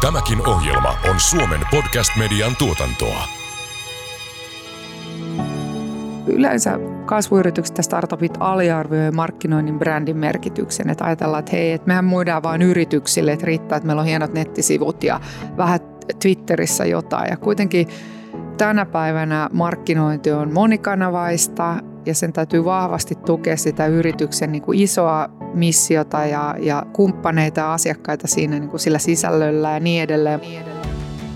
Tämäkin ohjelma on Suomen podcast-median tuotantoa. Yleensä kasvuyritykset ja startupit aliarvioi markkinoinnin brändin merkityksen. Että ajatellaan, että hei, että mehän muidaan vain yrityksille, että riittää, että meillä on hienot nettisivut ja vähän Twitterissä jotain. Ja kuitenkin tänä päivänä markkinointi on monikanavaista ja sen täytyy vahvasti tukea sitä yrityksen niin kuin isoa missiota ja, ja kumppaneita ja asiakkaita siinä niin kuin sillä sisällöllä ja niin edelleen.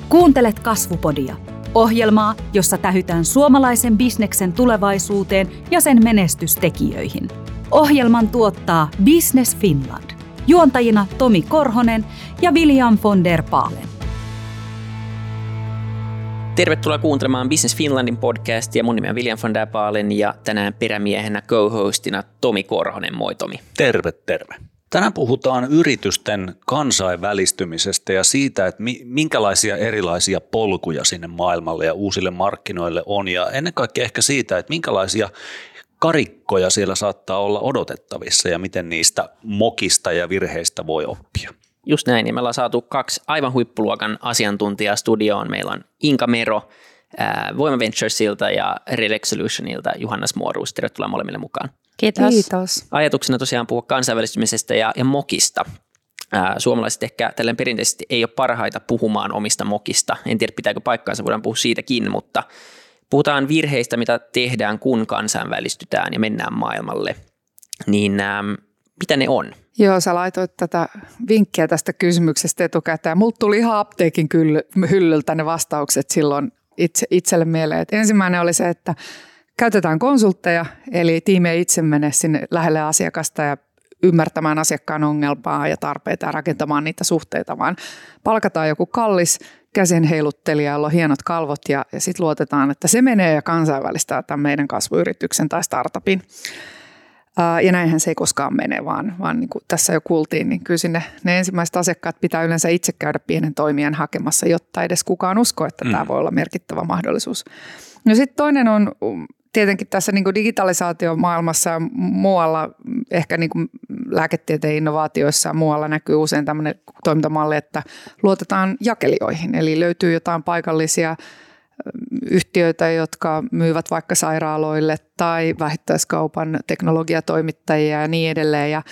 Kuuntelet Kasvupodia, ohjelmaa, jossa tähytään suomalaisen bisneksen tulevaisuuteen ja sen menestystekijöihin. Ohjelman tuottaa Business Finland. Juontajina Tomi Korhonen ja William von der Paalen. Tervetuloa kuuntelemaan Business Finlandin podcastia. Mun nimi on William van der Paalen ja tänään perämiehenä co-hostina Tomi Korhonen. Moi Tomi. Terve, terve. Tänään puhutaan yritysten kansainvälistymisestä ja siitä, että minkälaisia erilaisia polkuja sinne maailmalle ja uusille markkinoille on ja ennen kaikkea ehkä siitä, että minkälaisia karikkoja siellä saattaa olla odotettavissa ja miten niistä mokista ja virheistä voi oppia. Just näin, ja me ollaan saatu kaksi aivan huippuluokan asiantuntijaa studioon. Meillä on Inka Mero Voima Venturesilta ja Relax Solutionilta Juhanna Smuoruus. Tervetuloa molemmille mukaan. Kiitos. Kiitos. Ajatuksena tosiaan puhua kansainvälistymisestä ja, ja mokista. Ää, suomalaiset ehkä tällä perinteisesti ei ole parhaita puhumaan omista mokista. En tiedä pitääkö paikkaansa, voidaan puhua siitäkin, mutta puhutaan virheistä, mitä tehdään, kun kansainvälistytään ja mennään maailmalle. Niin ää, mitä ne on? Joo, sä laitoit tätä vinkkiä tästä kysymyksestä etukäteen. Mulla tuli ihan apteekin hyllyltä ne vastaukset silloin itse, itselle mieleen. Et ensimmäinen oli se, että käytetään konsultteja, eli tiimi ei itse mene sinne lähelle asiakasta ja ymmärtämään asiakkaan ongelmaa ja tarpeita ja rakentamaan niitä suhteita, vaan palkataan joku kallis käsin heiluttelija, jolla on hienot kalvot ja, ja sitten luotetaan, että se menee ja kansainvälistää tämän meidän kasvuyrityksen tai startupin. Ja näinhän se ei koskaan mene, vaan, vaan niin kuin tässä jo kuultiin, niin kyllä sinne ne ensimmäiset asiakkaat pitää yleensä itse käydä pienen toimijan hakemassa, jotta edes kukaan usko, että mm. tämä voi olla merkittävä mahdollisuus. No sitten toinen on tietenkin tässä niin kuin digitalisaatiomaailmassa ja muualla, ehkä niin kuin lääketieteen innovaatioissa ja muualla näkyy usein tämmöinen toimintamalli, että luotetaan jakelijoihin. Eli löytyy jotain paikallisia yhtiöitä, jotka myyvät vaikka sairaaloille tai vähittäiskaupan teknologiatoimittajia ja niin edelleen. Ja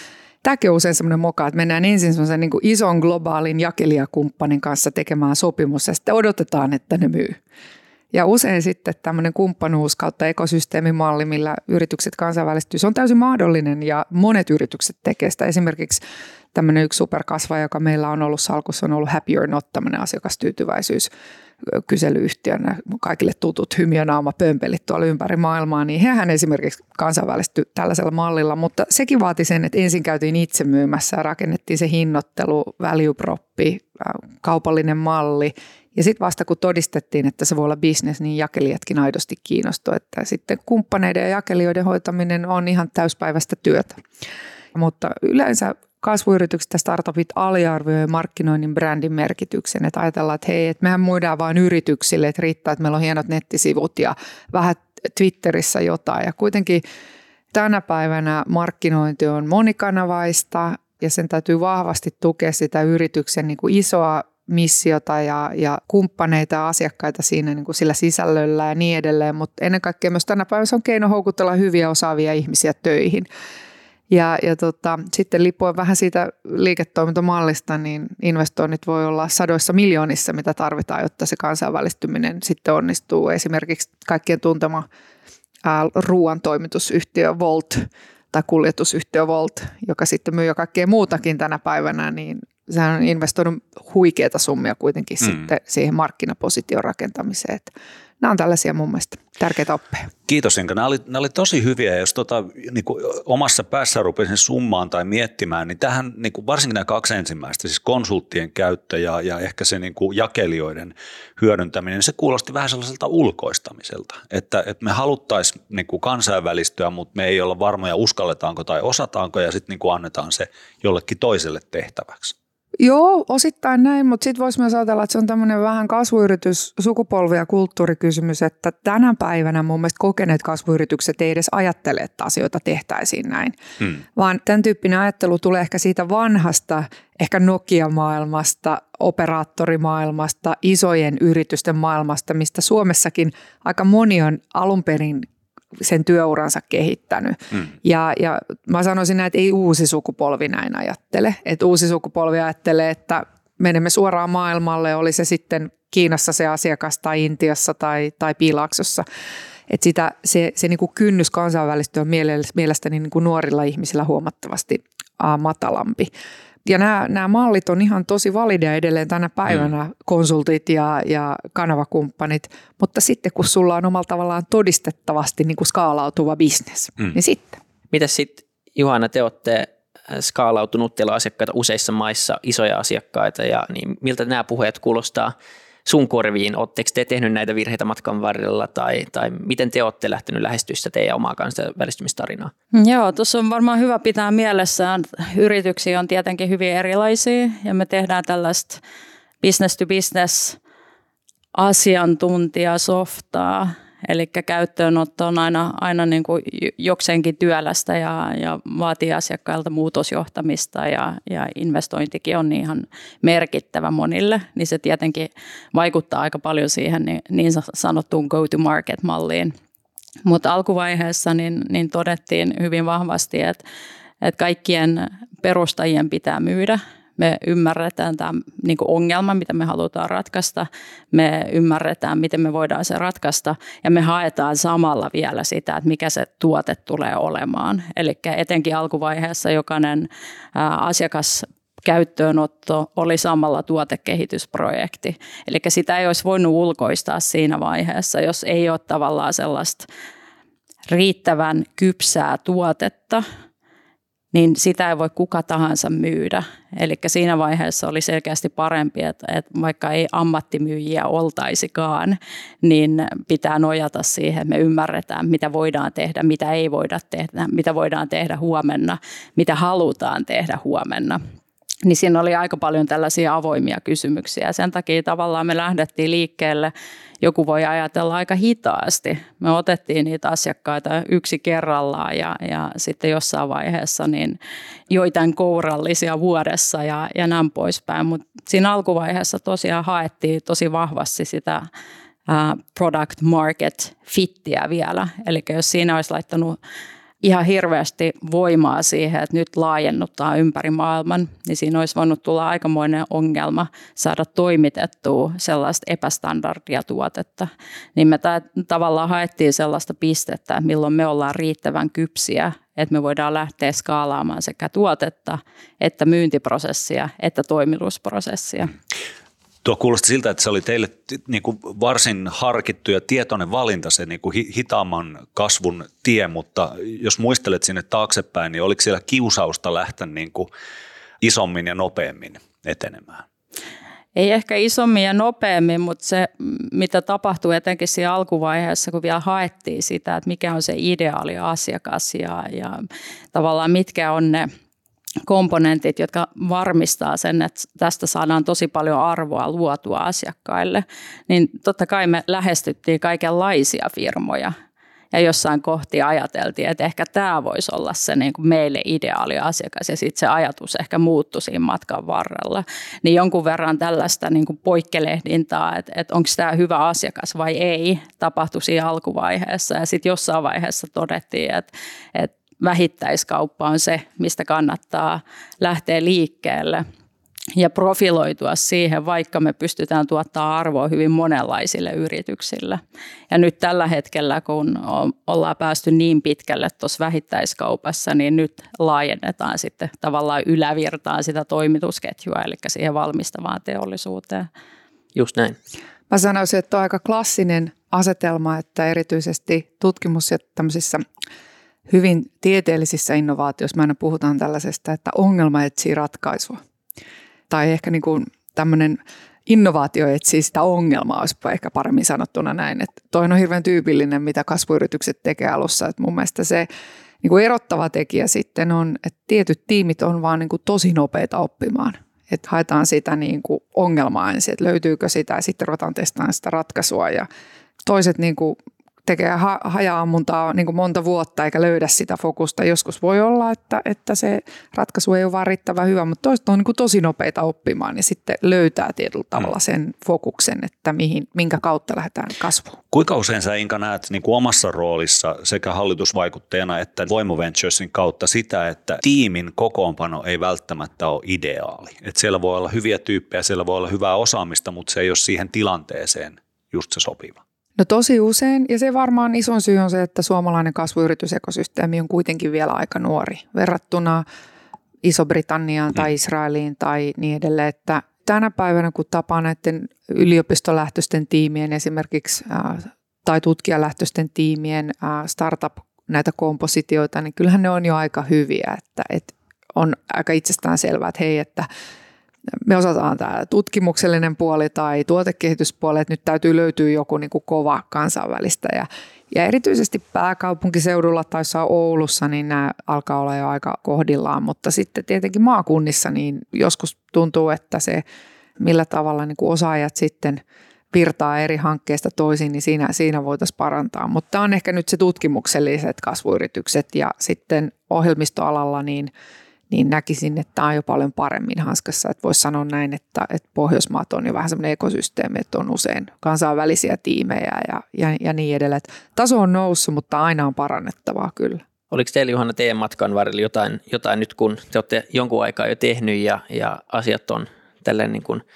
tämäkin on usein semmoinen moka, että mennään ensin semmoisen niin kuin ison globaalin jakelijakumppanin kanssa tekemään sopimus ja sitten odotetaan, että ne myy. Ja usein sitten tämmöinen kumppanuus kautta ekosysteemimalli, millä yritykset kansainvälistyy, se on täysin mahdollinen ja monet yritykset tekee sitä. Esimerkiksi tämmöinen yksi superkasva, joka meillä on ollut salkussa, on ollut Happy or Not, tämmöinen asiakastyytyväisyys kyselyyhtiön kaikille tutut hymiönaama pömpelit tuolla ympäri maailmaa, niin hehän esimerkiksi kansainvälisty tällaisella mallilla, mutta sekin vaati sen, että ensin käytiin itse myymässä ja rakennettiin se hinnoittelu, value proppi, kaupallinen malli ja sitten vasta kun todistettiin, että se voi olla bisnes, niin jakelijatkin aidosti kiinnostuivat, että sitten kumppaneiden ja jakelijoiden hoitaminen on ihan täyspäiväistä työtä. Mutta yleensä kasvuyritykset ja startupit aliarvioi markkinoinnin brändin merkityksen. Että ajatellaan, että hei, että mehän muidaan vain yrityksille, että riittää, että meillä on hienot nettisivut ja vähän Twitterissä jotain. Ja kuitenkin tänä päivänä markkinointi on monikanavaista ja sen täytyy vahvasti tukea sitä yrityksen niin kuin isoa missiota ja, ja kumppaneita ja asiakkaita siinä niin kuin sillä sisällöllä ja niin edelleen, mutta ennen kaikkea myös tänä päivänä se on keino houkutella hyviä osaavia ihmisiä töihin. Ja, ja tota, sitten lippuen vähän siitä liiketoimintamallista, niin investoinnit voi olla sadoissa miljoonissa, mitä tarvitaan, jotta se kansainvälistyminen sitten onnistuu. Esimerkiksi kaikkien tuntema ruoan toimitusyhtiö Volt tai kuljetusyhtiö Volt, joka sitten myy jo kaikkea muutakin tänä päivänä, niin sehän on investoinut huikeita summia kuitenkin mm. sitten siihen markkinaposition rakentamiseen. Että nämä on tällaisia mun mielestä tärkeitä oppeja. Kiitos Inka. Nämä oli, nämä oli tosi hyviä. Jos tota, niin kuin omassa päässä rupesin summaan tai miettimään, niin tähän niin kuin varsinkin nämä kaksi ensimmäistä, siis konsulttien käyttö ja, ja ehkä se niin kuin jakelijoiden hyödyntäminen, se kuulosti vähän sellaiselta ulkoistamiselta. Että, että me haluttaisiin niin kuin kansainvälistyä, mutta me ei olla varmoja uskalletaanko tai osataanko ja sitten niin annetaan se jollekin toiselle tehtäväksi. Joo, osittain näin, mutta sitten voisi myös ajatella, että se on tämmöinen vähän kasvuyritys, sukupolvi- ja kulttuurikysymys, että tänä päivänä mun mielestä kokeneet kasvuyritykset ei edes ajattele, että asioita tehtäisiin näin, hmm. vaan tämän tyyppinen ajattelu tulee ehkä siitä vanhasta, ehkä Nokia-maailmasta, operaattorimaailmasta, isojen yritysten maailmasta, mistä Suomessakin aika moni on alun perin työuransa kehittänyt. Mm. Ja, ja mä sanoisin näin, että ei uusi sukupolvi näin ajattele. Että uusi sukupolvi ajattelee, että menemme suoraan maailmalle, oli se sitten Kiinassa se asiakas tai Intiassa tai, tai Piilaaksossa. Että sitä, se, se niin kuin kynnys kansainvälisesti on mielestäni niin kuin nuorilla ihmisillä huomattavasti matalampi. Ja nämä, nämä mallit on ihan tosi valideja edelleen tänä päivänä, mm. konsultit ja, ja kanavakumppanit, mutta sitten kun sulla on omalla tavallaan todistettavasti niin kuin skaalautuva bisnes, mm. niin sitten. Miten sitten Juhana, te olette äh, skaalautunut, teillä on asiakkaita useissa maissa, isoja asiakkaita, ja niin miltä nämä puheet kuulostaa sun korviin? Oletteko te tehnyt näitä virheitä matkan varrella tai, tai miten te olette lähtenyt lähestyä sitä teidän omaa kansainvälistymistarinaa? Joo, tuossa on varmaan hyvä pitää mielessä. Yrityksiä on tietenkin hyvin erilaisia ja me tehdään tällaista business to business asiantuntijasoftaa, Eli käyttöönotto on aina, aina niin kuin jokseenkin työlästä ja, ja vaatii asiakkailta muutosjohtamista ja, ja investointikin on ihan merkittävä monille, niin se tietenkin vaikuttaa aika paljon siihen niin, niin sanottuun go-to-market-malliin. Mutta alkuvaiheessa niin, niin todettiin hyvin vahvasti, että, että kaikkien perustajien pitää myydä me ymmärretään tämä niin ongelma, mitä me halutaan ratkaista, me ymmärretään, miten me voidaan se ratkaista ja me haetaan samalla vielä sitä, että mikä se tuote tulee olemaan. Eli etenkin alkuvaiheessa jokainen asiakas käyttöönotto oli samalla tuotekehitysprojekti. Eli sitä ei olisi voinut ulkoistaa siinä vaiheessa, jos ei ole tavallaan sellaista riittävän kypsää tuotetta, niin sitä ei voi kuka tahansa myydä. Eli siinä vaiheessa oli selkeästi parempi, että, että vaikka ei ammattimyyjiä oltaisikaan, niin pitää nojata siihen, me ymmärretään, mitä voidaan tehdä, mitä ei voida tehdä, mitä voidaan tehdä huomenna, mitä halutaan tehdä huomenna niin siinä oli aika paljon tällaisia avoimia kysymyksiä. Sen takia tavallaan me lähdettiin liikkeelle, joku voi ajatella aika hitaasti. Me otettiin niitä asiakkaita yksi kerrallaan ja, ja sitten jossain vaiheessa niin joitain kourallisia vuodessa ja, ja näin poispäin. Mutta siinä alkuvaiheessa tosiaan haettiin tosi vahvasti sitä product market fittiä vielä. Eli jos siinä olisi laittanut ihan hirveästi voimaa siihen, että nyt laajennuttaa ympäri maailman, niin siinä olisi voinut tulla aikamoinen ongelma saada toimitettua sellaista epästandardia tuotetta. Niin me tavallaan haettiin sellaista pistettä, milloin me ollaan riittävän kypsiä, että me voidaan lähteä skaalaamaan sekä tuotetta, että myyntiprosessia, että toimilusprosessia. Tuo kuulosti siltä, että se oli teille niin kuin varsin harkittu ja tietoinen valinta se niin kuin hitaamman kasvun tie, mutta jos muistelet sinne taaksepäin, niin oliko siellä kiusausta lähteä niin kuin isommin ja nopeammin etenemään? Ei ehkä isommin ja nopeammin, mutta se, mitä tapahtui etenkin siinä alkuvaiheessa, kun vielä haettiin sitä, että mikä on se ideaali asiakas ja, ja tavallaan mitkä on ne – komponentit, jotka varmistaa sen, että tästä saadaan tosi paljon arvoa luotua asiakkaille, niin totta kai me lähestyttiin kaikenlaisia firmoja. Ja jossain kohti ajateltiin, että ehkä tämä voisi olla se niin kuin meille ideaali asiakas ja sitten se ajatus ehkä muuttui siinä matkan varrella. Niin jonkun verran tällaista niin kuin poikkelehdintaa, että, että onko tämä hyvä asiakas vai ei, tapahtui siinä alkuvaiheessa. Ja sitten jossain vaiheessa todettiin, että, että vähittäiskauppa on se, mistä kannattaa lähteä liikkeelle ja profiloitua siihen, vaikka me pystytään tuottaa arvoa hyvin monenlaisille yrityksille. Ja nyt tällä hetkellä, kun ollaan päästy niin pitkälle tuossa vähittäiskaupassa, niin nyt laajennetaan sitten tavallaan ylävirtaan sitä toimitusketjua, eli siihen valmistavaan teollisuuteen. Just näin. Mä sanoisin, että on aika klassinen asetelma, että erityisesti tutkimus- ja tämmöisissä hyvin tieteellisissä innovaatioissa me aina puhutaan tällaisesta, että ongelma etsii ratkaisua. Tai ehkä niin kuin tämmöinen innovaatio etsii sitä ongelmaa, olisi ehkä paremmin sanottuna näin. Että toi on hirveän tyypillinen, mitä kasvuyritykset tekee alussa. Että mun mielestä se niin kuin erottava tekijä sitten on, että tietyt tiimit on vaan niin kuin tosi nopeita oppimaan. Että haetaan sitä niin kuin ongelmaa ensin, että löytyykö sitä ja sitten ruvetaan testaamaan sitä ratkaisua. Ja toiset niin kuin tekee ha- haja-ammuntaa niin monta vuotta eikä löydä sitä fokusta. Joskus voi olla, että, että se ratkaisu ei ole vaan riittävän hyvä, mutta toista on niin tosi nopeita oppimaan ja sitten löytää tietyllä tavalla mm. sen fokuksen, että mihin, minkä kautta lähdetään kasvuun. Kuinka usein sä Inka näet niin kuin omassa roolissa sekä hallitusvaikuttajana että Voimo Venturesin kautta sitä, että tiimin kokoonpano ei välttämättä ole ideaali. Että siellä voi olla hyviä tyyppejä, siellä voi olla hyvää osaamista, mutta se ei ole siihen tilanteeseen just se sopiva. No tosi usein, ja se varmaan ison syy on se, että suomalainen kasvuyritysekosysteemi on kuitenkin vielä aika nuori verrattuna Iso-Britanniaan tai mm. Israeliin tai niin edelleen, että tänä päivänä kun tapaa näiden yliopistolähtöisten tiimien esimerkiksi tai tutkijalähtöisten tiimien startup näitä kompositioita, niin kyllähän ne on jo aika hyviä, että, että on aika itsestään selvää, että hei, että me osataan tämä tutkimuksellinen puoli tai tuotekehityspuoli, että nyt täytyy löytyä joku niin kuin kova kansainvälistä. Ja, ja erityisesti pääkaupunkiseudulla tai Oulussa, niin nämä alkaa olla jo aika kohdillaan, mutta sitten tietenkin maakunnissa, niin joskus tuntuu, että se millä tavalla niin kuin osaajat sitten virtaa eri hankkeista toisiin, niin siinä, siinä voitaisiin parantaa. Mutta on ehkä nyt se tutkimukselliset kasvuyritykset ja sitten ohjelmistoalalla, niin – niin näkisin, että tämä on jo paljon paremmin hanskassa. Että voisi sanoa näin, että, että Pohjoismaat on jo vähän semmoinen ekosysteemi, että on usein kansainvälisiä tiimejä ja, ja, ja niin edelleen. Että taso on noussut, mutta aina on parannettavaa kyllä. Oliko teillä Johanna teidän matkan varrella jotain, jotain nyt, kun te olette jonkun aikaa jo tehnyt ja, ja asiat on tälleen niin kuin –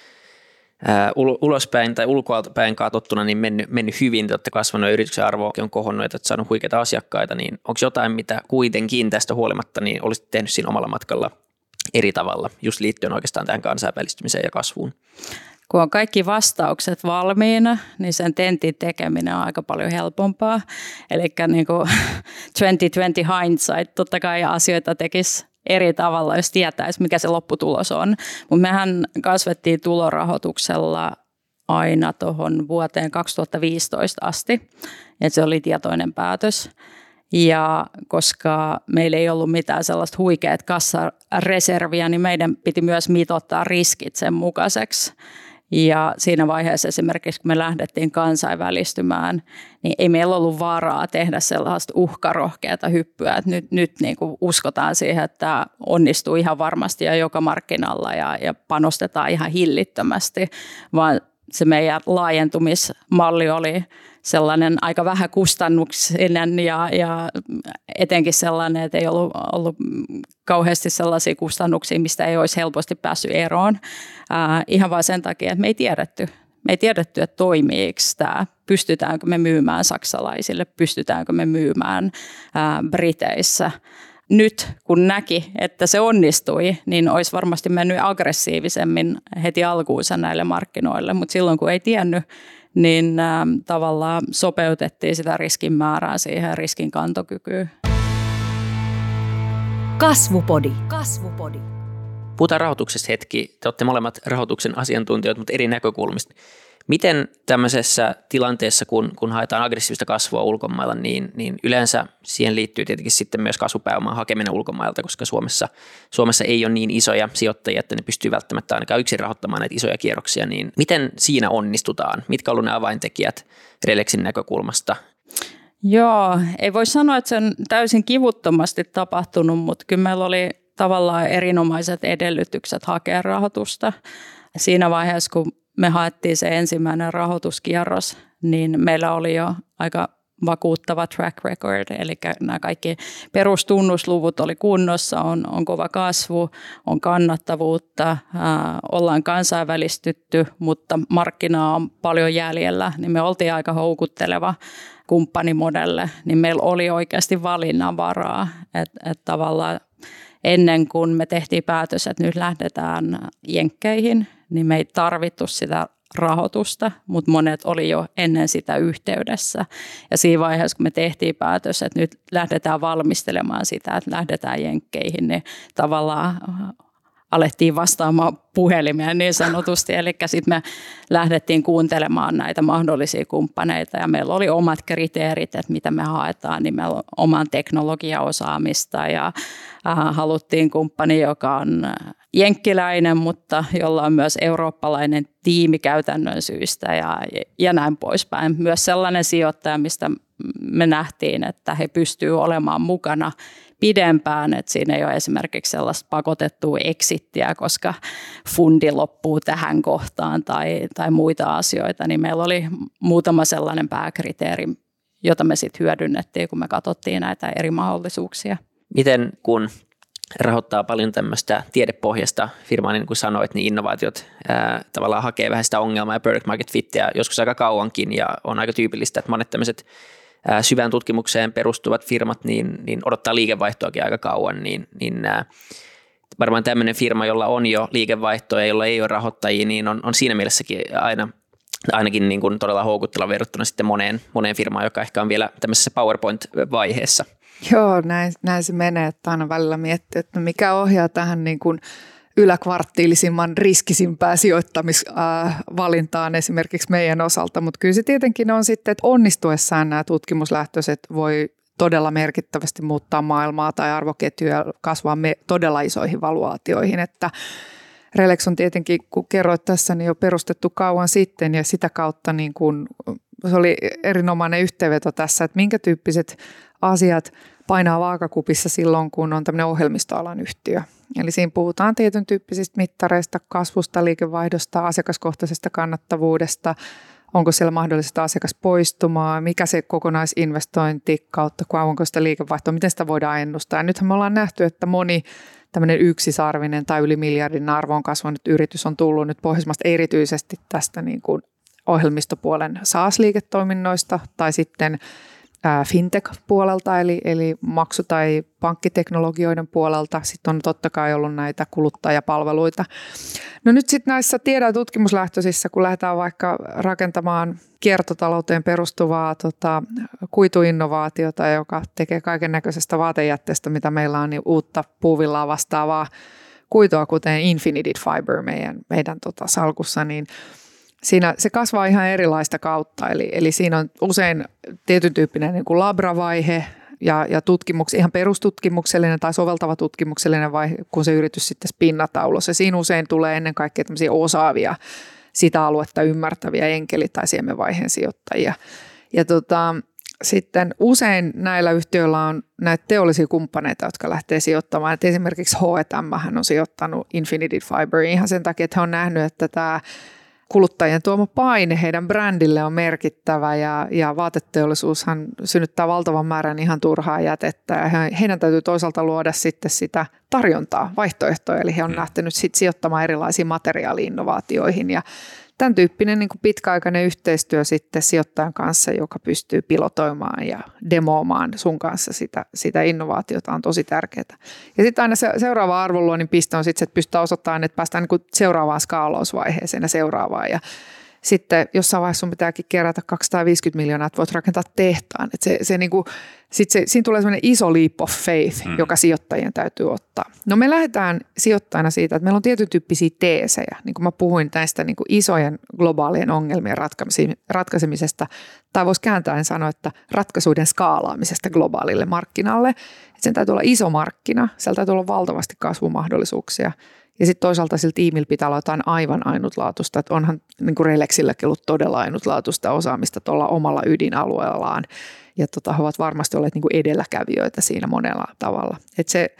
ulospäin tai ulkoaltapäin katsottuna niin mennyt, mennyt hyvin, te olette kasvanut yrityksen arvo on kohonnut, että olette saanut huikeita asiakkaita, niin onko jotain, mitä kuitenkin tästä huolimatta niin olisitte tehnyt siinä omalla matkalla eri tavalla, just liittyen oikeastaan tähän kansainvälistymiseen ja kasvuun? kun on kaikki vastaukset valmiina, niin sen tentin tekeminen on aika paljon helpompaa. Eli niin kuin 2020 hindsight, totta kai asioita tekisi eri tavalla, jos tietäisi, mikä se lopputulos on. Mutta mehän kasvettiin tulorahoituksella aina tuohon vuoteen 2015 asti, että se oli tietoinen päätös. Ja koska meillä ei ollut mitään sellaista huikeat kassareserviä, niin meidän piti myös mitottaa riskit sen mukaiseksi. Ja siinä vaiheessa esimerkiksi, kun me lähdettiin kansainvälistymään, niin ei meillä ollut varaa tehdä sellaista uhkarohkeata hyppyä, että nyt, nyt niin kuin uskotaan siihen, että onnistuu ihan varmasti ja joka markkinalla ja, ja panostetaan ihan hillittömästi, vaan se meidän laajentumismalli oli sellainen aika vähän kustannuksinen ja, ja etenkin sellainen, että ei ollut, ollut kauheasti sellaisia kustannuksia, mistä ei olisi helposti päässyt eroon. Äh, ihan vain sen takia, että me ei tiedetty. Me ei tiedetty, että toimiiko tämä, pystytäänkö me myymään saksalaisille, pystytäänkö me myymään äh, Briteissä nyt kun näki, että se onnistui, niin olisi varmasti mennyt aggressiivisemmin heti alkuunsa näille markkinoille, mutta silloin kun ei tiennyt, niin äh, tavallaan sopeutettiin sitä riskin määrää siihen riskin kantokykyyn. Kasvupodi. Kasvupodi. Puhutaan rahoituksesta hetki. Te olette molemmat rahoituksen asiantuntijoita, mutta eri näkökulmista. Miten tämmöisessä tilanteessa, kun, kun haetaan aggressiivista kasvua ulkomailla, niin, niin yleensä siihen liittyy tietenkin sitten myös kasvupääoman hakeminen ulkomailta, koska Suomessa, Suomessa ei ole niin isoja sijoittajia, että ne pystyy välttämättä ainakaan yksin rahoittamaan näitä isoja kierroksia. Niin miten siinä onnistutaan? Mitkä ovat ne avaintekijät Relexin näkökulmasta? Joo, ei voi sanoa, että se on täysin kivuttomasti tapahtunut, mutta kyllä meillä oli tavallaan erinomaiset edellytykset hakea rahoitusta. Siinä vaiheessa, kun me haettiin se ensimmäinen rahoituskierros, niin meillä oli jo aika vakuuttava track record, eli nämä kaikki perustunnusluvut oli kunnossa, on, on kova kasvu, on kannattavuutta, ää, ollaan kansainvälistytty, mutta markkinaa on paljon jäljellä, niin me oltiin aika houkutteleva kumppanimodelle, niin meillä oli oikeasti valinnanvaraa, että et tavallaan ennen kuin me tehtiin päätös, että nyt lähdetään jenkkeihin, niin me ei tarvittu sitä rahoitusta, mutta monet oli jo ennen sitä yhteydessä. Ja siinä vaiheessa, kun me tehtiin päätös, että nyt lähdetään valmistelemaan sitä, että lähdetään jenkkeihin, niin tavallaan alettiin vastaamaan puhelimia niin sanotusti. Eli sitten me lähdettiin kuuntelemaan näitä mahdollisia kumppaneita ja meillä oli omat kriteerit, että mitä me haetaan, niin meillä on oman teknologiaosaamista ja äh, haluttiin kumppani, joka on jenkkiläinen, mutta jolla on myös eurooppalainen tiimi käytännön syystä ja, ja näin poispäin. Myös sellainen sijoittaja, mistä me nähtiin, että he pystyvät olemaan mukana pidempään, että siinä ei ole esimerkiksi sellaista pakotettua exittiä, koska fundi loppuu tähän kohtaan tai, tai muita asioita, niin meillä oli muutama sellainen pääkriteeri, jota me sitten hyödynnettiin, kun me katsottiin näitä eri mahdollisuuksia. Miten kun rahoittaa paljon tämmöistä tiedepohjasta firmaa, niin kuin sanoit, niin innovaatiot ää, tavallaan hakee vähän sitä ongelmaa ja product market fittiä joskus aika kauankin ja on aika tyypillistä, että monet tämmöiset syvään tutkimukseen perustuvat firmat niin, niin odottaa liikevaihtoakin aika kauan, niin, niin ää, varmaan tämmöinen firma, jolla on jo liikevaihtoa ja jolla ei ole rahoittajia, niin on, on siinä mielessäkin aina ainakin niin kuin todella houkutteleva verrattuna sitten moneen, moneen firmaan, joka ehkä on vielä tämmöisessä PowerPoint-vaiheessa. Joo, näin, näin se menee, että aina välillä miettii, että mikä ohjaa tähän niin kuin yläkvarttiilisimman riskisimpää sijoittamisvalintaan esimerkiksi meidän osalta, mutta kyllä se tietenkin on sitten, että onnistuessaan nämä tutkimuslähtöiset voi todella merkittävästi muuttaa maailmaa tai arvoketjuja kasvaa me todella isoihin valuaatioihin, että Relex on tietenkin, kun kerroit tässä, niin jo perustettu kauan sitten ja sitä kautta niin kuin, se oli erinomainen yhteenveto tässä, että minkä tyyppiset asiat painaa vaakakupissa silloin, kun on tämmöinen ohjelmistoalan yhtiö. Eli siinä puhutaan tietyn tyyppisistä mittareista, kasvusta, liikevaihdosta, asiakaskohtaisesta kannattavuudesta, onko siellä mahdollista asiakas poistumaa, mikä se kokonaisinvestointi kautta, onko sitä liikevaihtoa, miten sitä voidaan ennustaa. Ja nythän me ollaan nähty, että moni tämmöinen yksisarvinen tai yli miljardin arvoon kasvanut. Yritys on tullut nyt Pohjoismaasta erityisesti tästä niin kuin ohjelmistopuolen SaaS-liiketoiminnoista tai sitten fintech-puolelta, eli, eli maksu- tai pankkiteknologioiden puolelta. Sitten on totta kai ollut näitä kuluttajapalveluita. No nyt sitten näissä tiedon- tutkimuslähtöisissä, kun lähdetään vaikka rakentamaan kiertotalouteen perustuvaa tota, kuituinnovaatiota, joka tekee kaiken näköisestä vaatejätteestä, mitä meillä on, niin uutta puuvillaa vastaavaa kuitua, kuten Infinity Fiber meidän, meidän tota, salkussa, niin – siinä se kasvaa ihan erilaista kautta. Eli, eli siinä on usein tietyn tyyppinen niin kuin labravaihe ja, ja tutkimuks, ihan perustutkimuksellinen tai soveltava tutkimuksellinen vaihe, kun se yritys sitten spinnataan ulos. Ja siinä usein tulee ennen kaikkea tämmöisiä osaavia, sitä aluetta ymmärtäviä enkeli- tai siemenvaiheen sijoittajia. Ja tota, sitten usein näillä yhtiöillä on näitä teollisia kumppaneita, jotka lähtee sijoittamaan. Et esimerkiksi H&M on sijoittanut Infinity Fiber ihan sen takia, että he on nähnyt, että tämä kuluttajien tuoma paine heidän brändille on merkittävä ja, ja vaateteollisuushan synnyttää valtavan määrän ihan turhaa jätettä ja heidän täytyy toisaalta luoda sitten sitä tarjontaa, vaihtoehtoja, eli he on mm. lähtenyt sitten sijoittamaan erilaisiin materiaaliinnovaatioihin ja tämän tyyppinen niin kuin pitkäaikainen yhteistyö sitten sijoittajan kanssa, joka pystyy pilotoimaan ja demoamaan sun kanssa sitä, sitä innovaatiota on tosi tärkeää. Ja sitten aina se, seuraava arvonluonnin piste on sitten, että pystytään osoittamaan, että päästään niin kuin seuraavaan skaalausvaiheeseen ja seuraavaan. Ja sitten jossain vaiheessa sun pitääkin kerätä 250 miljoonaa, että voit rakentaa tehtaan. Että se, se niin kuin, sit se, siinä tulee sellainen iso leap of faith, mm. joka sijoittajien täytyy ottaa. No me lähdetään sijoittajana siitä, että meillä on tietyn tyyppisiä teesejä, niin kuin mä puhuin näistä niin kuin isojen globaalien ongelmien ratkaisemisesta, tai voisi kääntää sanoa, että ratkaisuiden skaalaamisesta globaalille markkinalle. Että sen täytyy olla iso markkina, siellä täytyy olla valtavasti kasvumahdollisuuksia – ja sitten toisaalta sillä tiimillä pitää olla jotain aivan ainutlaatuista, että onhan niin kuin Relexilläkin ollut todella ainutlaatuista osaamista tuolla omalla ydinalueellaan. Ja tota, he ovat varmasti olleet niin kuin edelläkävijöitä siinä monella tavalla. Et se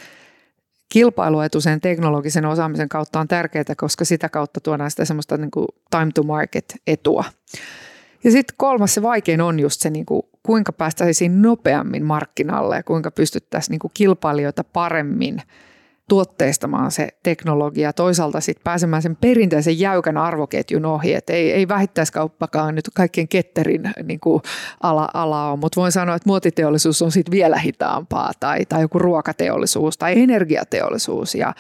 kilpailuetu sen teknologisen osaamisen kautta on tärkeää, koska sitä kautta tuodaan sitä semmoista niin kuin time to market etua. Ja sitten kolmas se vaikein on just se, niin kuin, kuinka päästäisiin nopeammin markkinalle ja kuinka pystyttäisiin niin kuin kilpailijoita paremmin – tuotteistamaan se teknologia, toisaalta sitten pääsemään sen perinteisen jäykän arvoketjun ohi, että ei, ei vähittäiskauppakaan nyt kaikkien ketterin niin kuin ala, ala on, mutta voin sanoa, että muotiteollisuus on sitten vielä hitaampaa tai, tai joku ruokateollisuus tai energiateollisuus ja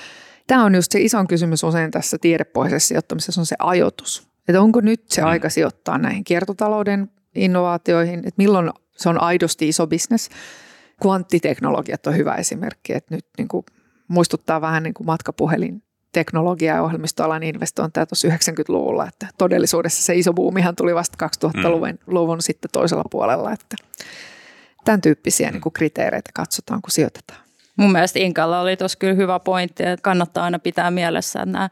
Tämä on just se iso kysymys usein tässä tiedepohjaisessa sijoittamisessa on se ajoitus. Että onko nyt se mm. aika sijoittaa näihin kiertotalouden innovaatioihin, että milloin se on aidosti iso bisnes. Kvanttiteknologiat on hyvä esimerkki, että nyt niin kuin muistuttaa vähän niin kuin matkapuhelin teknologia- ja ohjelmistoalan investointeja tuossa 90-luvulla, että todellisuudessa se iso buumihan tuli vasta 2000-luvun mm. luvun sitten toisella puolella, että tämän tyyppisiä niin kuin kriteereitä katsotaan, kun sijoitetaan. Mun mielestä Inkalla oli tuossa kyllä hyvä pointti, että kannattaa aina pitää mielessä, että nämä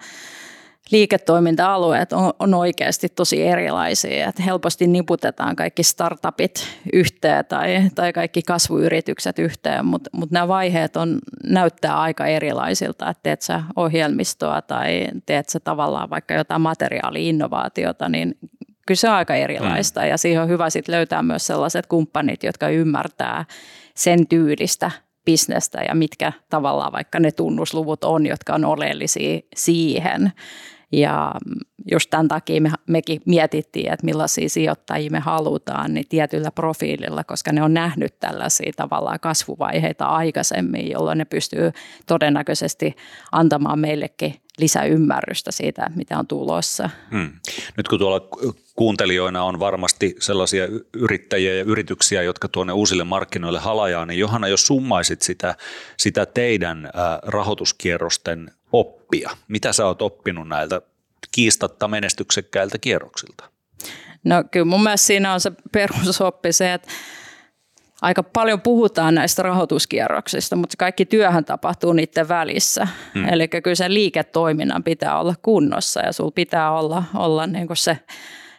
liiketoiminta-alueet on, on oikeasti tosi erilaisia. Että helposti niputetaan kaikki startupit yhteen tai, tai kaikki kasvuyritykset yhteen, mutta mut nämä vaiheet on, näyttää aika erilaisilta. Että teet sä ohjelmistoa tai teet sä tavallaan vaikka jotain materiaali-innovaatiota, niin kyllä se on aika erilaista mm. ja siihen on hyvä sit löytää myös sellaiset kumppanit, jotka ymmärtää sen tyylistä bisnestä ja mitkä tavallaan vaikka ne tunnusluvut on, jotka on oleellisia siihen. Ja just tämän takia me, mekin mietittiin, että millaisia sijoittajia me halutaan niin tietyllä profiililla, koska ne on nähnyt tällaisia tavallaan kasvuvaiheita aikaisemmin, jolloin ne pystyy todennäköisesti antamaan meillekin lisäymmärrystä siitä, mitä on tulossa. Hmm. Nyt kun tuolla kuuntelijoina on varmasti sellaisia yrittäjiä ja yrityksiä, jotka tuonne uusille markkinoille halajaa, niin Johanna, jos summaisit sitä, sitä teidän rahoituskierrosten oppia, mitä sä oot oppinut näiltä kiistatta menestyksekkäiltä kierroksilta? No kyllä mun mielestä siinä on se perusoppi se, että aika paljon puhutaan näistä rahoituskierroksista, mutta kaikki työhän tapahtuu niiden välissä. Hmm. Eli kyllä sen liiketoiminnan pitää olla kunnossa ja sulla pitää olla, olla niin kuin se,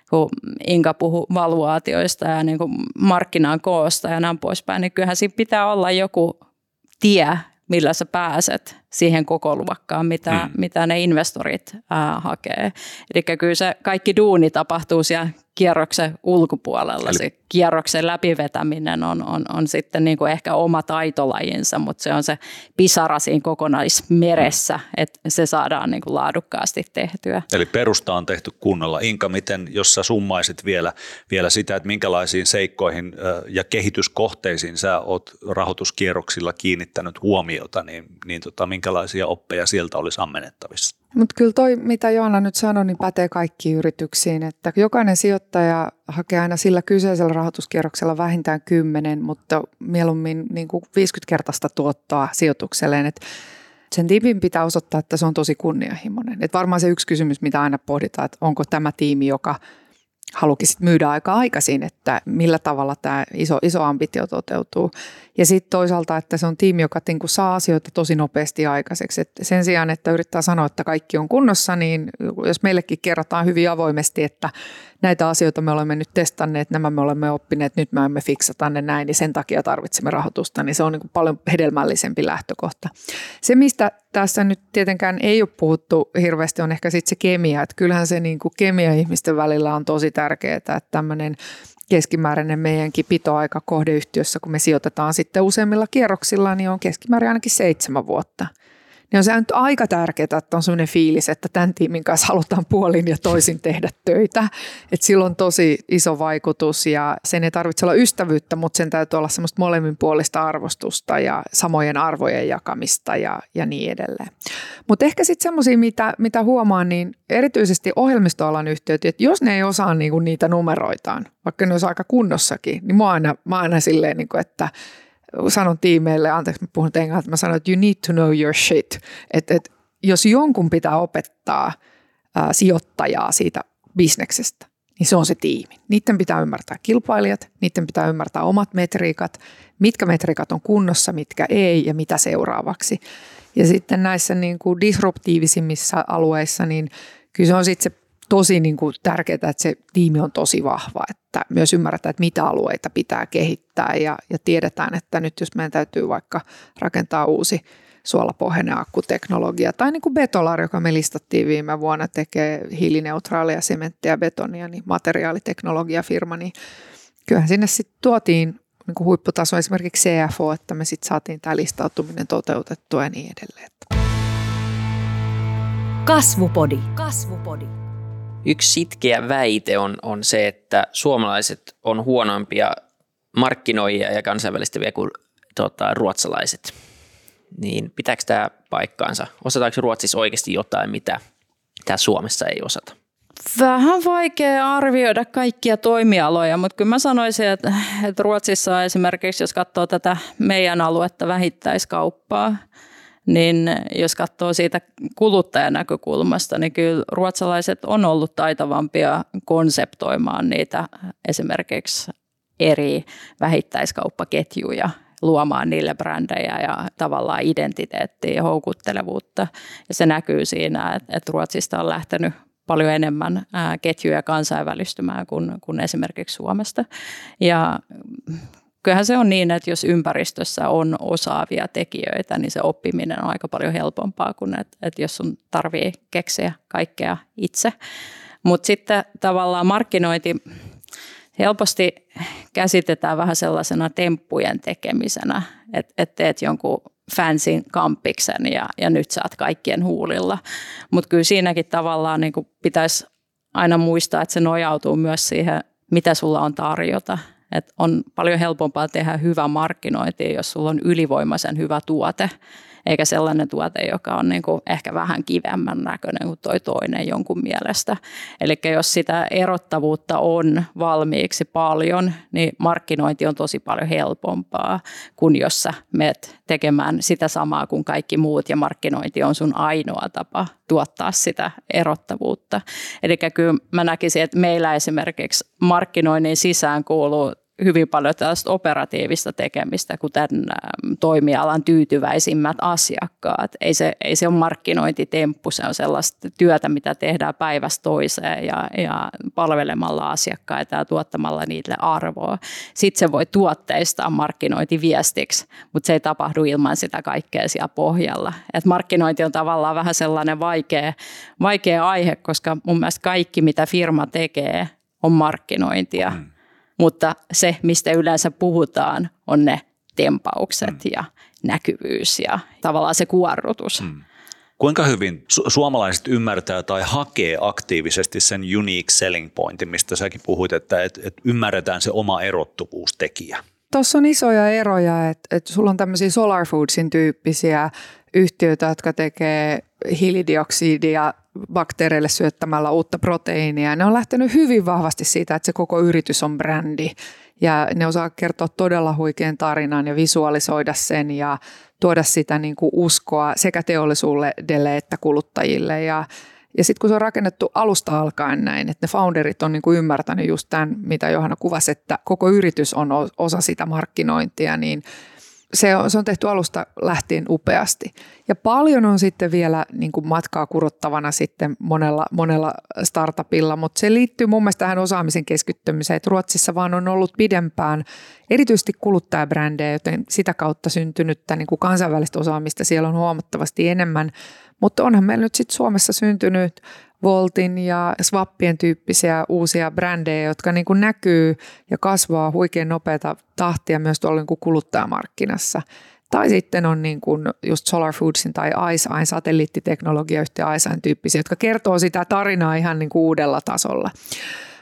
kun Inka puhuu valuaatioista ja niin kuin markkinan koosta ja näin poispäin, niin kyllähän siinä pitää olla joku tie, millä sä pääset siihen koko luokkaan, mitä, hmm. mitä ne investorit ää, hakee. Eli kyllä se kaikki duuni tapahtuu siellä kierroksen ulkopuolella. Eli... Se kierroksen läpivetäminen on, on, on sitten niin kuin ehkä oma taitolajinsa, mutta se on se pisara siinä kokonaismeressä, mm. että se saadaan niin kuin laadukkaasti tehtyä. Eli perusta on tehty kunnolla. Inka, miten, jos sä summaisit vielä, vielä sitä, että minkälaisiin seikkoihin ja kehityskohteisiin sä oot rahoituskierroksilla kiinnittänyt huomiota, niin, niin tota, minkälaisia oppeja sieltä olisi ammennettavissa? Mutta kyllä toi, mitä Joanna nyt sanoi, niin pätee kaikkiin yrityksiin, että jokainen sijoittaja hakee aina sillä kyseisellä rahoituskierroksella vähintään 10, mutta mieluummin niin kuin 50-kertaista tuottoa sijoitukselleen, että sen tiimin pitää osoittaa, että se on tosi kunnianhimoinen. Et varmaan se yksi kysymys, mitä aina pohditaan, että onko tämä tiimi, joka – halukin sit myydä aika aikaisin, että millä tavalla tämä iso, iso ambitio toteutuu. Ja sitten toisaalta, että se on tiimi, joka niinku saa asioita tosi nopeasti aikaiseksi. Et sen sijaan, että yrittää sanoa, että kaikki on kunnossa, niin jos meillekin kerrotaan hyvin avoimesti, että näitä asioita me olemme nyt testanneet, nämä me olemme oppineet, nyt me emme fiksata ne näin, niin sen takia tarvitsemme rahoitusta, niin se on niin paljon hedelmällisempi lähtökohta. Se, mistä tässä nyt tietenkään ei ole puhuttu hirveästi, on ehkä sitten se kemia, että kyllähän se niin kuin kemia ihmisten välillä on tosi tärkeää, että tämmöinen keskimääräinen meidänkin pitoaika kohdeyhtiössä, kun me sijoitetaan sitten useimmilla kierroksilla, niin on keskimäärin ainakin seitsemän vuotta – niin on se nyt aika tärkeää, että on sellainen fiilis, että tämän tiimin kanssa halutaan puolin ja toisin tehdä töitä. Että sillä on tosi iso vaikutus ja sen ei tarvitse olla ystävyyttä, mutta sen täytyy olla semmoista molemminpuolista arvostusta ja samojen arvojen jakamista ja, ja niin edelleen. Mutta ehkä sitten semmoisia, mitä, mitä huomaan, niin erityisesti ohjelmistoalan yhtiöt, että jos ne ei osaa niinku niitä numeroitaan, vaikka ne olisi aika kunnossakin, niin mä aina, mä aina silleen, niinku, että – sanon tiimeille, anteeksi mä puhun englantia, mä sanon, että you need to know your shit. Että, että jos jonkun pitää opettaa ää, sijoittajaa siitä bisneksestä, niin se on se tiimi. Niiden pitää ymmärtää kilpailijat, niiden pitää ymmärtää omat metriikat, mitkä metriikat on kunnossa, mitkä ei ja mitä seuraavaksi. Ja sitten näissä niin kuin disruptiivisimmissa alueissa, niin kyllä se on sitten se tosi niin kuin tärkeää, että se tiimi on tosi vahva, että myös ymmärretään, että mitä alueita pitää kehittää ja, ja tiedetään, että nyt jos meidän täytyy vaikka rakentaa uusi suolapohjainen akkuteknologia tai niin kuin Betolar, joka me listattiin viime vuonna, tekee hiilineutraalia sementtiä betonia, niin materiaaliteknologiafirma, niin kyllähän sinne sitten tuotiin niin kuin huipputaso esimerkiksi CFO, että me sitten saatiin tämä listautuminen toteutettua ja niin edelleen. Kasvupodi. Kasvupodi. Yksi sitkeä väite on, on se, että suomalaiset on huonompia markkinoijia ja kansainvälistäviä kuin tota, ruotsalaiset. Niin pitääkö tämä paikkaansa? Osataanko Ruotsissa oikeasti jotain, mitä tämä Suomessa ei osata? Vähän vaikea arvioida kaikkia toimialoja, mutta kyllä mä sanoisin, että, että Ruotsissa esimerkiksi, jos katsoo tätä meidän aluetta vähittäiskauppaa, niin jos katsoo siitä kuluttajan näkökulmasta, niin kyllä ruotsalaiset on ollut taitavampia konseptoimaan niitä esimerkiksi eri vähittäiskauppaketjuja luomaan niille brändejä ja tavallaan identiteettiä ja houkuttelevuutta. Ja se näkyy siinä, että Ruotsista on lähtenyt paljon enemmän ketjuja kansainvälistymään kuin, kuin esimerkiksi Suomesta. Ja kyllähän se on niin, että jos ympäristössä on osaavia tekijöitä, niin se oppiminen on aika paljon helpompaa kuin että, että jos sun tarvii keksiä kaikkea itse. Mutta sitten tavallaan markkinointi helposti käsitetään vähän sellaisena temppujen tekemisenä, että et teet jonkun fansin kampiksen ja, ja nyt saat kaikkien huulilla. Mutta kyllä siinäkin tavallaan niin pitäisi aina muistaa, että se nojautuu myös siihen, mitä sulla on tarjota. Et on paljon helpompaa tehdä hyvä markkinointi, jos sulla on ylivoimaisen hyvä tuote eikä sellainen tuote, joka on niin kuin ehkä vähän kivemmän näköinen kuin toi toinen jonkun mielestä. Eli jos sitä erottavuutta on valmiiksi paljon, niin markkinointi on tosi paljon helpompaa kuin jos sä meet tekemään sitä samaa kuin kaikki muut ja markkinointi on sun ainoa tapa tuottaa sitä erottavuutta. Eli kyllä mä näkisin, että meillä esimerkiksi markkinoinnin sisään kuuluu hyvin paljon tällaista operatiivista tekemistä, kuten ähm, toimialan tyytyväisimmät asiakkaat. Ei se, ei se ole markkinointitemppu, se on sellaista työtä, mitä tehdään päivästä toiseen ja, ja palvelemalla asiakkaita ja tuottamalla niille arvoa. Sitten se voi tuotteistaa markkinointiviestiksi, mutta se ei tapahdu ilman sitä kaikkea siellä pohjalla. Et markkinointi on tavallaan vähän sellainen vaikea, vaikea aihe, koska mun mielestä kaikki, mitä firma tekee, on markkinointia. Mm mutta se, mistä yleensä puhutaan, on ne tempaukset mm. ja näkyvyys ja tavallaan se kuorrutus. Mm. Kuinka hyvin su- suomalaiset ymmärtää tai hakee aktiivisesti sen unique selling pointin, mistä säkin puhuit, että et, et ymmärretään se oma erottuvuustekijä? Tuossa on isoja eroja, että, että sulla on tämmöisiä Solar Foodsin tyyppisiä yhtiöitä, jotka tekee hiilidioksidia bakteereille syöttämällä uutta proteiinia. Ne on lähtenyt hyvin vahvasti siitä, että se koko yritys on brändi ja ne osaa kertoa todella huikean tarinan ja visualisoida sen ja tuoda sitä niin kuin uskoa sekä teollisuudelle että kuluttajille ja ja sitten kun se on rakennettu alusta alkaen näin, että ne founderit on niinku ymmärtänyt just tämän, mitä Johanna kuvasi, että koko yritys on osa sitä markkinointia, niin se on, se on tehty alusta lähtien upeasti. Ja paljon on sitten vielä niin kuin matkaa kurottavana sitten monella, monella startupilla, mutta se liittyy mun mielestä tähän osaamisen keskittymiseen, että Ruotsissa vaan on ollut pidempään erityisesti kuluttajabrändejä, joten sitä kautta syntynyttä niin kuin kansainvälistä osaamista siellä on huomattavasti enemmän. Mutta onhan meillä nyt sitten Suomessa syntynyt Voltin ja Swappien tyyppisiä uusia brändejä, jotka niin kuin näkyy ja kasvaa huikein nopeata tahtia myös tuolla niin kuin kuluttajamarkkinassa. Tai sitten on niin kuin just Solar Foodsin tai ISAin satelliittiteknologiayhtiö ISAin tyyppisiä, jotka kertoo sitä tarinaa ihan niin kuin uudella tasolla.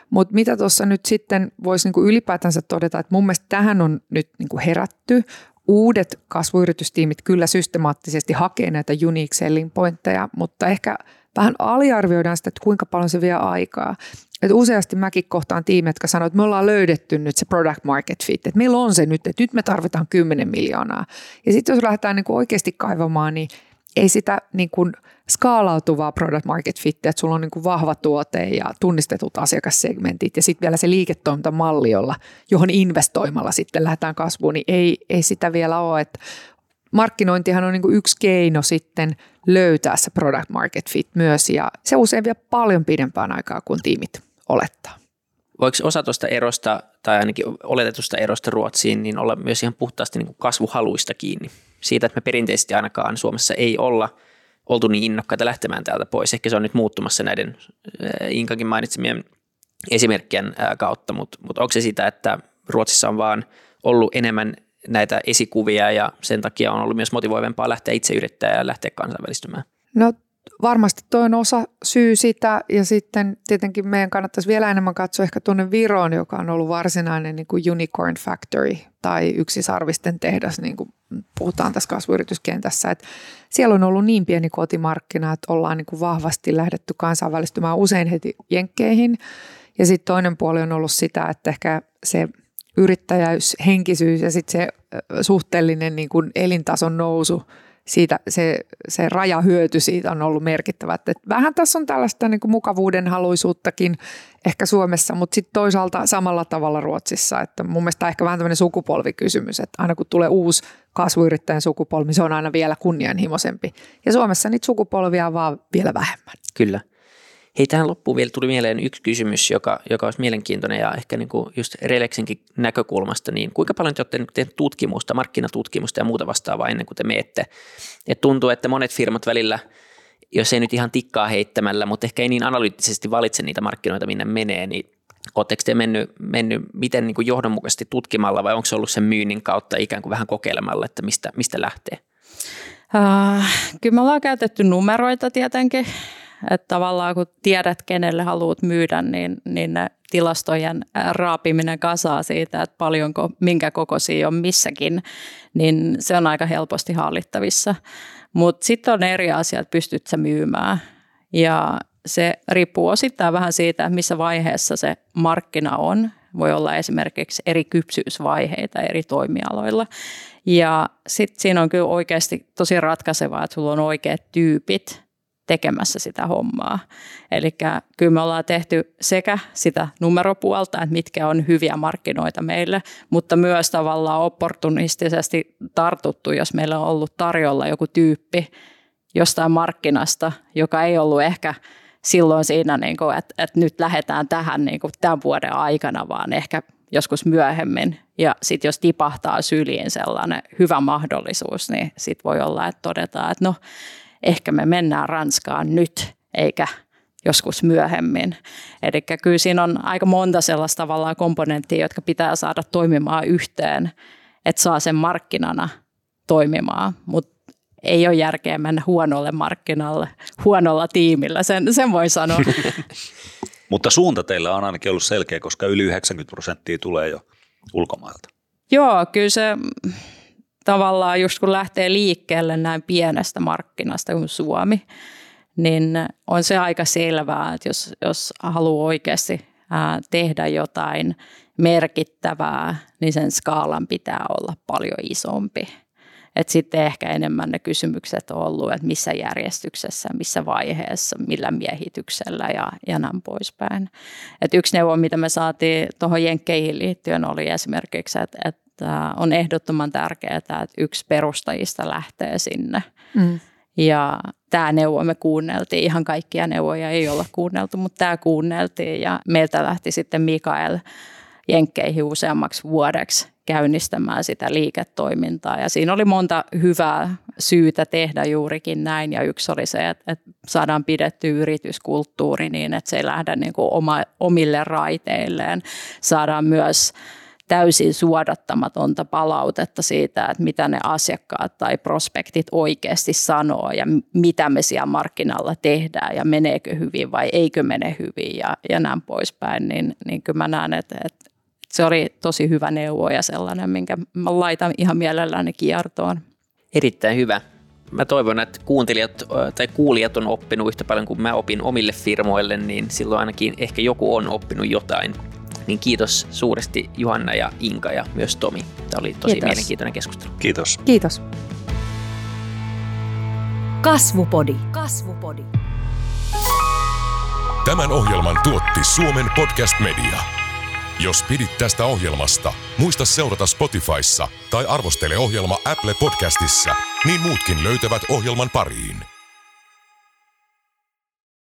Mutta mitä tuossa nyt sitten voisi niin ylipäätänsä todeta, että mun mielestä tähän on nyt niin kuin herätty. Uudet kasvuyritystiimit kyllä systemaattisesti hakee näitä unique selling pointteja, mutta ehkä – vähän aliarvioidaan sitä, että kuinka paljon se vie aikaa. Et useasti mäkin kohtaan tiimejä, jotka sanoo, että me ollaan löydetty nyt se product market fit, että meillä on se nyt, että nyt me tarvitaan 10 miljoonaa. Ja sitten jos lähdetään niin kuin oikeasti kaivamaan, niin ei sitä niin kuin skaalautuvaa product market fit, että sulla on niin kuin vahva tuote ja tunnistetut asiakassegmentit ja sitten vielä se liiketoimintamalli, jolla, johon investoimalla sitten lähdetään kasvuun, niin ei, ei sitä vielä ole. Että markkinointihan on niin kuin yksi keino sitten löytää se product market fit myös ja se usein vie paljon pidempään aikaa kuin tiimit olettaa. Voiko osa tuosta erosta tai ainakin oletetusta erosta Ruotsiin niin olla myös ihan puhtaasti niin kuin kasvuhaluista kiinni? Siitä, että me perinteisesti ainakaan Suomessa ei olla oltu niin innokkaita lähtemään täältä pois. Ehkä se on nyt muuttumassa näiden Inkakin mainitsemien esimerkkien kautta, mutta, mutta onko se sitä, että Ruotsissa on vaan ollut enemmän näitä esikuvia ja sen takia on ollut myös motivoivempaa lähteä itse yrittämään ja lähteä kansainvälistymään? No varmasti toi on osa syy sitä ja sitten tietenkin meidän kannattaisi vielä enemmän katsoa ehkä tuonne Viroon, joka on ollut varsinainen niin kuin unicorn factory tai yksisarvisten tehdas, niin kuin puhutaan tässä kasvuyrityskentässä. Että siellä on ollut niin pieni kotimarkkina, että ollaan niin kuin vahvasti lähdetty kansainvälistymään usein heti jenkkeihin. Ja sitten toinen puoli on ollut sitä, että ehkä se – yrittäjäys, henkisyys ja sitten se suhteellinen niin kuin elintason nousu siitä se, se rajahyöty siitä on ollut merkittävä. Että vähän tässä on tällaista niin kuin mukavuuden haluisuuttakin ehkä Suomessa, mutta sitten toisaalta samalla tavalla Ruotsissa. Että mun mielestä ehkä vähän tämmöinen sukupolvikysymys, että aina kun tulee uusi kasvuyrittäjän sukupolvi, se on aina vielä kunnianhimoisempi. Ja Suomessa niitä sukupolvia on vaan vielä vähemmän. Kyllä. Hei, tähän loppuun vielä tuli mieleen yksi kysymys, joka, joka olisi mielenkiintoinen ja ehkä niin kuin just Relexinkin näkökulmasta, niin kuinka paljon te olette tehneet tutkimusta, markkinatutkimusta ja muuta vastaavaa ennen kuin te meette? Et tuntuu, että monet firmat välillä, jos ei nyt ihan tikkaa heittämällä, mutta ehkä ei niin analyyttisesti valitse niitä markkinoita, minne menee, niin Oletteko te mennyt, mennyt miten niin kuin johdonmukaisesti tutkimalla vai onko se ollut sen myynnin kautta ikään kuin vähän kokeilemalla, että mistä, mistä lähtee? Uh, kyllä me ollaan käytetty numeroita tietenkin että tavallaan kun tiedät, kenelle haluat myydä, niin, niin ne tilastojen raapiminen kasaa siitä, että paljonko, minkä kokoisia on missäkin, niin se on aika helposti hallittavissa. Mutta sitten on eri asiat, pystyt sä myymään. Ja se riippuu osittain vähän siitä, missä vaiheessa se markkina on. Voi olla esimerkiksi eri kypsyysvaiheita eri toimialoilla. Ja sitten siinä on kyllä oikeasti tosi ratkaisevaa, että sulla on oikeat tyypit tekemässä sitä hommaa. Eli kyllä me ollaan tehty sekä sitä numeropuolta, että mitkä on hyviä markkinoita meille, mutta myös tavallaan opportunistisesti tartuttu, jos meillä on ollut tarjolla joku tyyppi jostain markkinasta, joka ei ollut ehkä silloin siinä, niin kuin, että, että nyt lähdetään tähän niin kuin tämän vuoden aikana, vaan ehkä joskus myöhemmin. Ja sitten jos tipahtaa syliin sellainen hyvä mahdollisuus, niin sitten voi olla, että todetaan, että no ehkä me mennään Ranskaan nyt, eikä joskus myöhemmin. Eli kyllä siinä on aika monta sellaista tavallaan komponenttia, jotka pitää saada toimimaan yhteen, että saa sen markkinana toimimaan, mutta ei ole järkeä mennä huonolle markkinalle, huonolla tiimillä, sen, sen voi sanoa. Mutta suunta teillä on ainakin ollut selkeä, koska yli 90 prosenttia tulee jo ulkomailta. Joo, kyllä se tavallaan just kun lähtee liikkeelle näin pienestä markkinasta kuin Suomi, niin on se aika selvää, että jos, jos haluaa oikeasti tehdä jotain merkittävää, niin sen skaalan pitää olla paljon isompi. Et sitten ehkä enemmän ne kysymykset on ollut, että missä järjestyksessä, missä vaiheessa, millä miehityksellä ja, ja näin poispäin. Et yksi neuvo, mitä me saatiin tuohon Jenkkeihin liittyen, oli esimerkiksi, että, että että on ehdottoman tärkeää, että yksi perustajista lähtee sinne. Mm. Ja tämä neuvo me kuunneltiin, ihan kaikkia neuvoja ei olla kuunneltu, mutta tämä kuunneltiin ja meiltä lähti sitten Mikael Jenkkeihin useammaksi vuodeksi käynnistämään sitä liiketoimintaa. Ja siinä oli monta hyvää syytä tehdä juurikin näin. Ja yksi oli se, että, että saadaan pidetty yrityskulttuuri niin, että se ei lähde niin kuin oma, omille raiteilleen. Saadaan myös täysin suodattamatonta palautetta siitä, että mitä ne asiakkaat tai prospektit oikeasti sanoo ja mitä me siellä markkinalla tehdään ja meneekö hyvin vai eikö mene hyvin ja, ja näin poispäin, niin, niin kyllä mä näen, että, että se oli tosi hyvä neuvo ja sellainen, minkä mä laitan ihan mielelläni kiertoon. Erittäin hyvä. Mä toivon, että kuuntelijat tai kuulijat on oppinut yhtä paljon kuin mä opin omille firmoille, niin silloin ainakin ehkä joku on oppinut jotain niin kiitos suuresti Juhanna ja Inka ja myös Tomi. Tämä oli tosi kiitos. mielenkiintoinen keskustelu. Kiitos. Kiitos. Kasvupodi. Kasvupodi. Tämän ohjelman tuotti Suomen Podcast Media. Jos pidit tästä ohjelmasta, muista seurata Spotifyssa tai arvostele ohjelma Apple Podcastissa, niin muutkin löytävät ohjelman pariin.